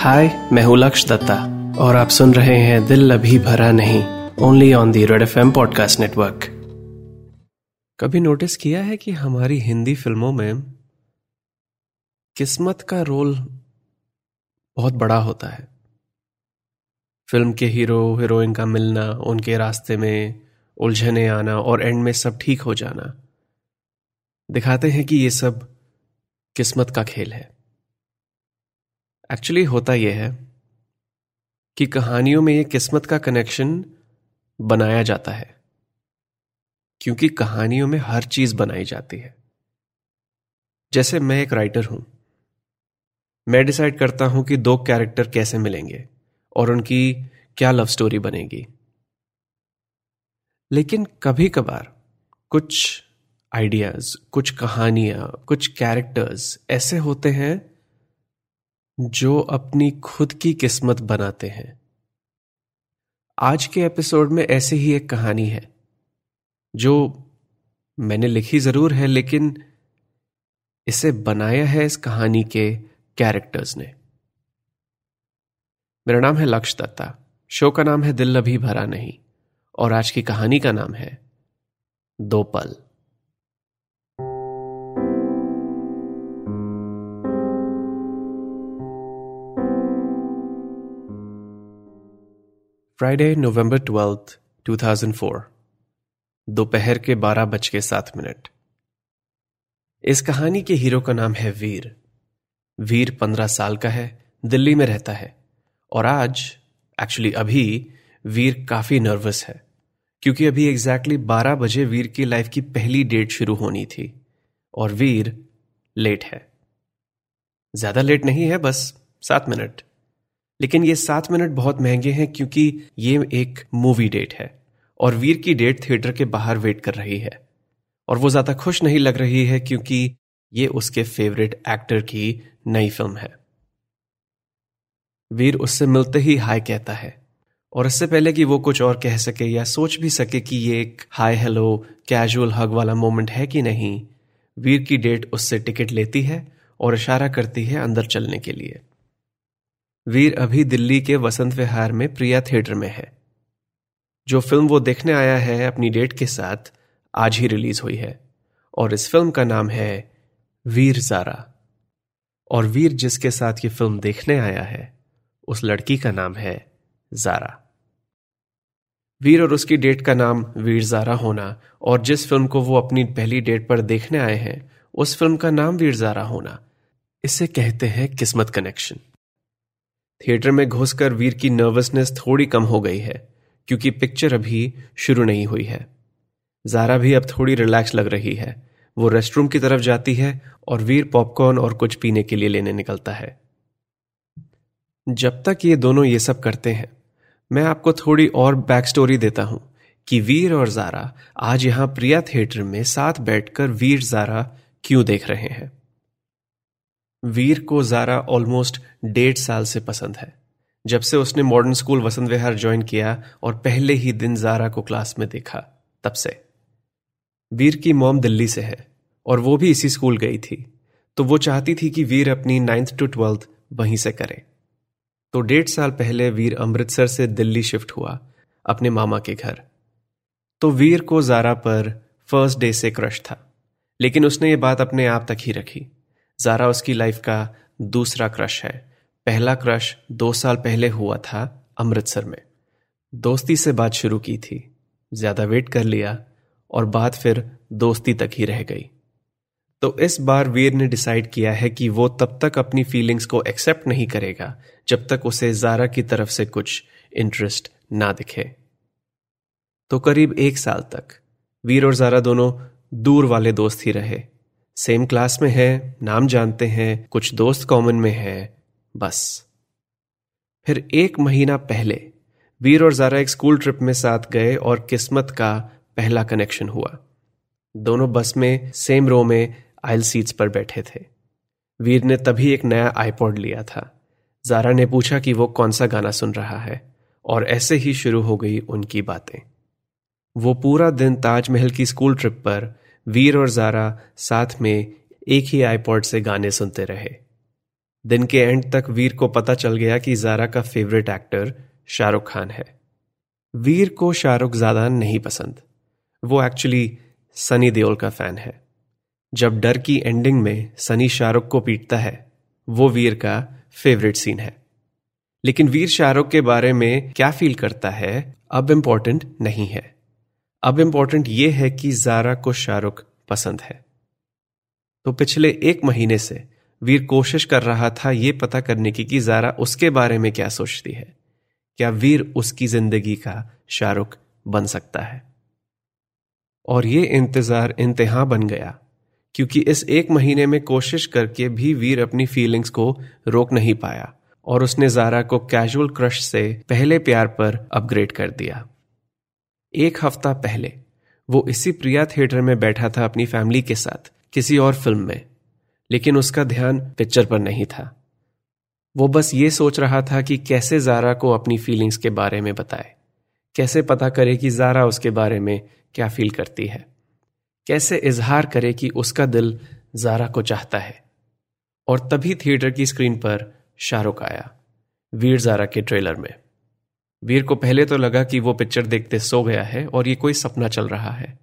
हाय मैं हूँ लक्ष दत्ता, और आप सुन रहे हैं दिल अभी भरा नहीं only on the red F M podcast network कभी नोटिस किया है कि हमारी हिंदी फ़िल्मों में किस्मत का रोल बहुत बड़ा होता है? फ़िल्म के हीरो हीरोइन का मिलना, उनके रास्ते में उलझने आना और एंड में सब ठीक हो जाना, दिखाते हैं कि ये सब किस्मत का खेल है। एक्चुअली होता यह है कि कहानियों में ये किस्मत का कनेक्शन बनाया जाता है, क्योंकि कहानियों में हर चीज़ बनाई जाती है। जैसे मैं एक राइटर हूँ। मैं डिसाइड करता हूँ कि दो कैरेक्टर कैसे मिलेंगे और उनकी क्या लव स्टोरी बनेगी। लेकिन कभी कभार कुछ आइडियाज़ कुछ कहानियाँ, कुछ कैरेक्टर्स ऐसे होते हैं जो अपनी खुद की किस्मत बनाते हैं। आज के एपिसोड में ऐसी ही एक कहानी है, जो मैंने लिखी ज़रूर है, लेकिन इसे बनाया है इस कहानी के कैरेक्टर्स ने। मेरा नाम है लक्ष दत्ता। शो का नाम है दिल अभी भरा नहीं, और आज की कहानी का नाम है दो पल। फ्राइडे नवंबर ट्वेल्थ 2004 दोपहर के बारह बज के सात मिनट। इस कहानी के हीरो का नाम है वीर। वीर पंद्रह साल का है, दिल्ली में रहता है। और आज एक्चुअली अभी, वीर काफ़ी नर्वस है। क्योंकि अभी एग्जैक्टली बारह बजे वीर की लाइफ की पहली डेट शुरू होनी थी। और वीर लेट है। ज़्यादा लेट नहीं है, बस सात मिनट। लेकिन ये सात मिनट बहुत महँगे हैं क्योंकि ये एक मूवी डेट है और वीर की डेट थिएटर के बाहर वेट कर रही है। और वो ज़्यादा खुश नहीं लग रही है क्योंकि ये उसके फेवरेट एक्टर की नई फ़िल्म है। वीर उससे मिलते ही हाय कहता है और इससे पहले कि वो कुछ और कह सके या सोच भी सके कि ये एक हाय हेलो कैजुअल हग वाला मोमेंट है कि नहीं, वीर की डेट उससे टिकट लेती है और इशारा करती है अंदर चलने के लिए। वीर अभी दिल्ली के वसंत विहार में प्रिया थिएटर में है। जो फ़िल्म वो देखने आया है अपनी डेट के साथ, आज ही रिलीज़ हुई है। और इस फ़िल्म का नाम है वीर जारा। और वीर जिसके साथ ये फ़िल्म देखने आया है, उस लड़की का नाम है जारा। वीर और उसकी डेट का नाम वीर जारा होना, और जिस फ़िल्म को वो अपनी पहली डेट पर देखने आए हैं, उस फ़िल्म का नाम वीर जारा होना। इसे कहते हैं किस्मत कनेक्शन। थिएटर में घुसकर वीर की नर्वसनेस थोड़ी कम हो गई है, क्योंकि पिक्चर अभी शुरू नहीं हुई है। जारा भी अब थोड़ी रिलैक्स लग रही है। वो रेस्टरूम की तरफ़ जाती है और वीर पॉपकॉर्न और कुछ पीने के लिए लेने निकलता है। जब तक ये दोनों ये सब करते हैं, मैं आपको थोड़ी और बैक स्टोरी देता हूँ कि वीर और जारा आज यहाँ प्रिया थिएटर में साथ बैठकर वीर जारा क्यों देख रहे हैं। वीर को जारा ऑलमोस्ट डेढ़ साल से पसंद है। जब से उसने modern school Vasant Vihar join किया और पहले ही दिन जारा को क्लास में देखा, तब से। वीर की मॉम दिल्ली से है और वो भी इसी स्कूल गई थी तो वो चाहती थी कि वीर अपनी नाइन्थ टू ट्वेल्थ वहीं से करे। तो डेढ़ साल पहले वीर अमृतसर से दिल्ली शिफ्ट हुआ, अपने मामा के घर। तो वीर को जारा पर फ़र्स्ट डे से क्रश था, लेकिन उसने ये बात अपने आप तक ही रखी। जारा उसकी लाइफ का दूसरा क्रश है। पहला क्रश दो साल पहले हुआ था अमृतसर में। दोस्ती से बात शुरू की थी। ज़्यादा वेट कर लिया और बात फिर दोस्ती तक ही रह गई। तो इस बार वीर ने डिसाइड किया है कि वो तब तक अपनी फीलिंग्स को एक्सेप्ट नहीं करेगा, जब तक उसे जारा की तरफ़ से कुछ इंटरेस्ट ना दिखे। तो करीब एक साल तक वीर और जारा दोनों दूर वाले दोस्त ही रहे। सेम क्लास में है, नाम जानते हैं, कुछ दोस्त कॉमन में है, बस। फिर एक महीना पहले, वीर और जारा एक स्कूल ट्रिप में साथ गए और किस्मत का पहला कनेक्शन हुआ। दोनों बस में सेम रो में आयल सीट्स पर बैठे थे। वीर ने तभी एक नया आईपॉड लिया था। जारा ने पूछा कि वो कौन सा गाना सुन रहा है, और ऐसे ही शुरू हो गई उनकी बातें। वो पूरा दिन ताजमहल की स्कूल ट्रिप पर वीर और जारा साथ में एक ही आईपॉड से गाने सुनते रहे। दिन के एंड तक वीर को पता चल गया कि जारा का फेवरेट एक्टर शाहरुख खान है। वीर को शाहरुख ज़्यादा नहीं पसंद। वो एक्चुअली सनी देओल का फ़ैन है। जब डर की एंडिंग में सनी शाहरुख को पीटता है, वो वीर का फेवरेट सीन है। लेकिन वीर शाहरुख के बारे में क्या फील करता है, अब इंपॉर्टेंट नहीं है। अब इंपॉर्टेंट यह है कि जारा को शाहरुख पसंद है। तो पिछले एक महीने से वीर कोशिश कर रहा था यह पता करने की कि जारा उसके बारे में क्या सोचती है। क्या वीर उसकी ज़िंदगी का शाहरुख बन सकता है? और ये इंतज़ार, इंतहा बन गया, क्योंकि इस एक महीने में कोशिश करके भी वीर अपनी फीलिंग्स को रोक नहीं पाया और उसने जारा को कैजुअल क्रश से पहले प्यार पर अपग्रेड कर दिया। एक हफ़्ता पहले, वो इसी प्रिया थिएटर में बैठा था अपनी फैमिली के साथ, किसी और फ़िल्म में। लेकिन उसका ध्यान पिक्चर पर नहीं था। वो बस ये सोच रहा था कि कैसे जारा को अपनी फीलिंग्स के बारे में बताए। कैसे पता करे कि जारा उसके बारे में क्या फील करती है। कैसे इजहार करे कि उसका दिल जारा को चाहता है। और तभी थिएटर की स्क्रीन पर शाहरुख आया, वीर जारा के ट्रेलर में। वीर को पहले तो लगा कि वो पिक्चर देखते सो गया है और ये कोई सपना चल रहा है।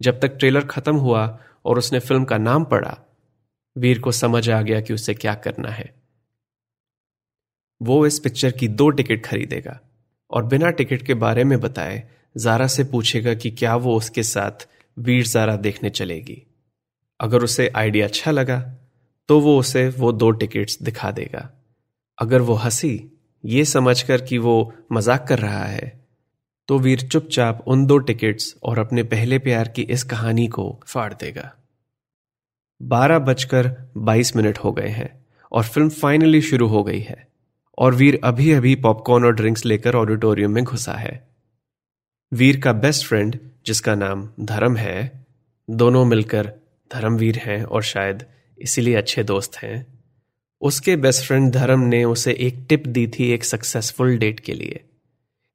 जब तक ट्रेलर खत्म हुआ और उसने फ़िल्म का नाम पढ़ा, वीर को समझ आ गया कि उसे क्या करना है। वो इस पिक्चर की दो टिकट खरीदेगा और बिना टिकट के बारे में बताए जारा से पूछेगा कि क्या वो उसके साथ वीर जारा देखने चलेगी। अगर उसे आइडिया अच्छा लगा तो वो उसे वो दो टिकट्स दिखा देगा। अगर वो हँसी ये समझकर कि वो मज़ाक कर रहा है। तो वीर चुपचाप उन दो टिकट्स और अपने पहले प्यार की इस कहानी को फाड़ देगा। बारह बजकर बाईस मिनट हो गए हैं और फ़िल्म फाइनली शुरू हो गई है और वीर अभी अभी पॉपकॉर्न और ड्रिंक्स लेकर ऑडिटोरियम में घुसा है। वीर का बेस्ट फ्रेंड, जिसका नाम धर्म है, दोनों मिलकर धर्मवीर हैं और शायद इसीलिए अच्छे दोस्त हैं। उसके बेस्ट फ्रेंड धर्म ने उसे एक टिप दी थी एक सक्सेसफुल डेट के लिए,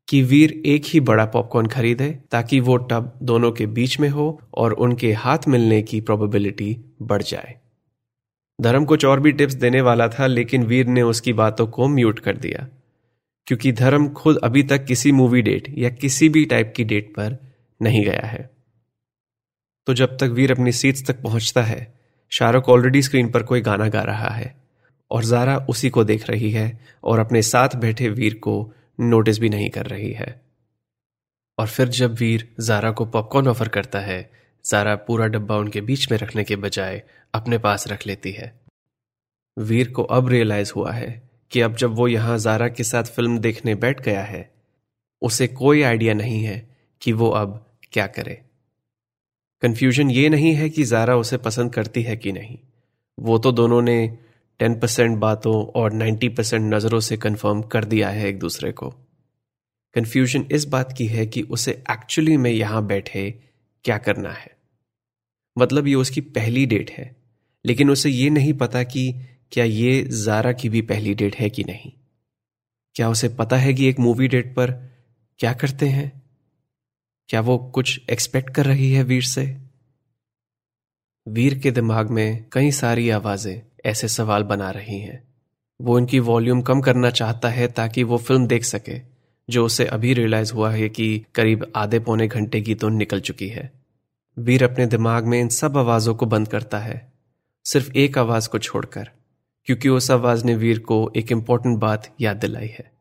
कि वीर एक ही बड़ा पॉपकॉर्न खरीदे, ताकि वो टब दोनों के बीच में हो और उनके हाथ मिलने की प्रोबेबिलिटी बढ़ जाए। धर्म कुछ और भी टिप्स देने वाला था, लेकिन वीर ने उसकी बातों को म्यूट कर दिया, क्योंकि धर्म खुद अभी तक किसी मूवी डेट या किसी भी टाइप की डेट पर नहीं गया है। तो जब तक वीर अपनी सीट्स तक पहुँचता है, शाहरुख ऑलरेडी स्क्रीन पर कोई गाना गा रहा है। और जारा उसी को देख रही है और अपने साथ बैठे वीर को नोटिस भी नहीं कर रही है। और फिर जब वीर जारा को पॉपकॉर्न ऑफ़र करता है, जारा पूरा डब्बा उनके बीच में रखने के बजाय अपने पास रख लेती है। वीर को अब रियलाइज़ हुआ है कि अब जब वो यहाँ जारा के साथ फ़िल्म देखने बैठ गया है, उसे कोई आइडिया नहीं है कि वो अब क्या करे। कंफ्यूजन ये नहीं है कि जारा उसे पसंद करती है कि नहीं। वो तो दोनों ने टेन परसेंट बातों और नाइन्टी परसेंट नज़रों से कंफर्म कर दिया है एक दूसरे को। कंफ्यूजन इस बात की है कि उसे एक्चुअली में यहाँ बैठे क्या करना है। मतलब ये उसकी पहली डेट है, लेकिन उसे ये नहीं पता कि क्या ये जारा की भी पहली डेट है कि नहीं। क्या उसे पता है कि एक मूवी डेट पर क्या करते हैं? क्या वो कुछ एक्सपेक्ट कर रही है वीर से? वीर के दिमाग में कई सारी आवाज़ें ऐसे सवाल बना रही हैं। वो इनकी वॉल्यूम कम करना चाहता है ताकि वो फ़िल्म देख सके, जो उसे अभी रियलाइज़ हुआ है कि करीब आधे पौने घंटे की तो निकल चुकी है। वीर अपने दिमाग में इन सब आवाजों को बंद करता है, सिर्फ़ एक आवाज़ को छोड़कर, क्योंकि उस आवाज़ ने वीर को एक इंपॉर्टेंट बात याद दिलाई है।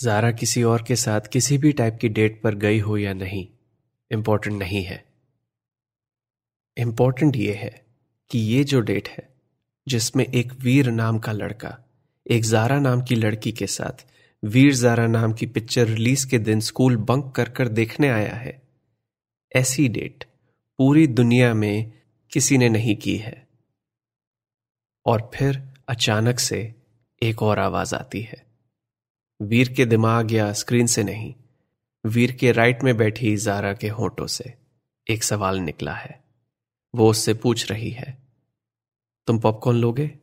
जारा किसी और के साथ किसी भी टाइप की डेट पर गई हो या नहीं इंपॉर्टेंट नहीं है। इंपॉर्टेंट यह है कि ये जो डेट है जिसमें एक वीर नाम का लड़का, एक जारा नाम की लड़की के साथ, वीर जारा नाम की पिक्चर रिलीज़ के दिन स्कूल बंक कर कर देखने आया है। ऐसी डेट पूरी दुनिया में किसी ने नहीं की है। और फिर अचानक से एक और आवाज़ आती है। वीर के दिमाग या स्क्रीन से नहीं, वीर के राइट में बैठी जारा के होठों से एक सवाल निकला है। वो उससे पूछ रही है तुम पॉपकॉर्न लोगे?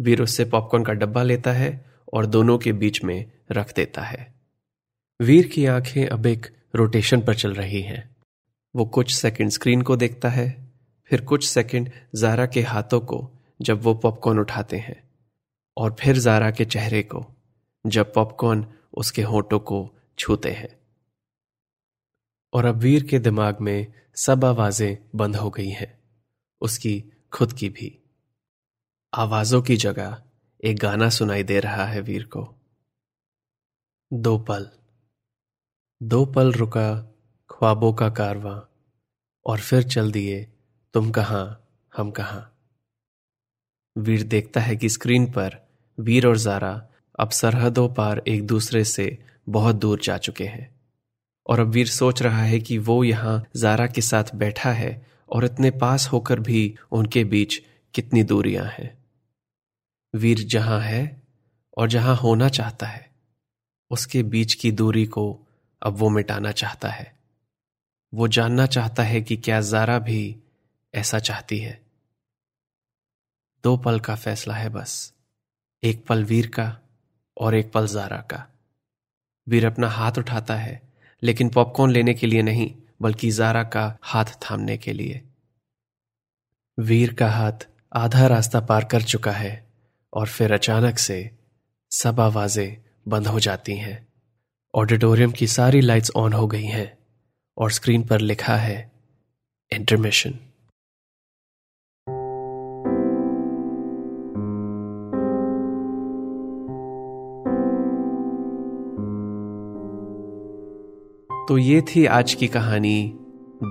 वीर उससे पॉपकॉर्न का डब्बा लेता है और दोनों के बीच में रख देता है। वीर की आँखें अब एक रोटेशन पर चल रही हैं। वो कुछ सेकंड स्क्रीन को देखता है, फिर कुछ सेकंड जारा के हाथों को जब वो पॉपकॉर्न उठाते हैं, और फिर जारा के चेहरे को जब पॉपकॉर्न उसके होठों को छूते हैं। और अब वीर के दिमाग में सब आवाज़ें बंद हो गई हैं। उसकी खुद की भी। आवाजों की जगह एक गाना सुनाई दे रहा है वीर को। दो पल। दो पल रुका ख्वाबों का कारवां, और फिर चल दिए, तुम कहाँ? हम कहाँ? वीर देखता है कि स्क्रीन पर वीर और जारा अब सरहदों पार एक दूसरे से बहुत दूर जा चुके हैं। और अब वीर सोच रहा है कि वो यहाँ जारा के साथ बैठा है और इतने पास होकर भी उनके बीच कितनी दूरियाँ हैं। वीर जहाँ है और जहाँ होना चाहता है, उसके बीच की दूरी को अब वो मिटाना चाहता है। वो जानना चाहता है कि क्या जारा भी ऐसा चाहती है। दो पल का फैसला है बस, एक पल वीर का और एक पल जारा का। वीर अपना हाथ उठाता है, लेकिन पॉपकॉर्न लेने के लिए नहीं बल्कि जारा का हाथ थामने के लिए। वीर का हाथ आधा रास्ता पार कर चुका है और फिर अचानक से सब आवाज़ें बंद हो जाती हैं। ऑडिटोरियम की सारी लाइट्स ऑन हो गई हैं और स्क्रीन पर लिखा है, इंटरमिशन। तो ये थी आज की कहानी,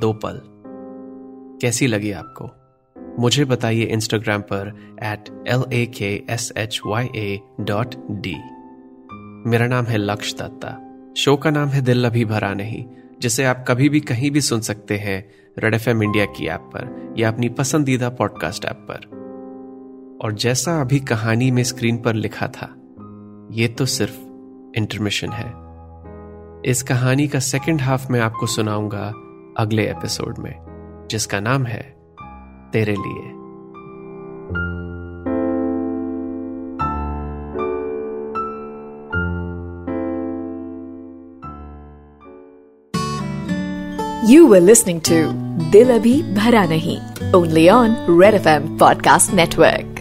दो पल। कैसी लगी आपको? मुझे बताइए इंस्टाग्राम पर at L A K S H Y A dot D मेरा नाम है लक्ष्य दत्ता। शो का नाम है दिल अभी भरा नहीं, जिसे आप कभी भी कहीं भी सुन सकते हैं रेड एफएम इंडिया की ऐप पर या अपनी पसंदीदा पॉडकास्ट ऐप पर। और जैसा अभी कहानी में स्क्रीन पर लिखा था, ये तो सिर्फ़ इंटरमिशन है। इस कहानी का सेकेंड हाफ़ में आपको सुनाऊँगा अगले एपिसोड में, जिसका नाम है तेरे लिए। यू वर लिस्निंग टू दिल अभी भरा नहीं only on red F M podcast network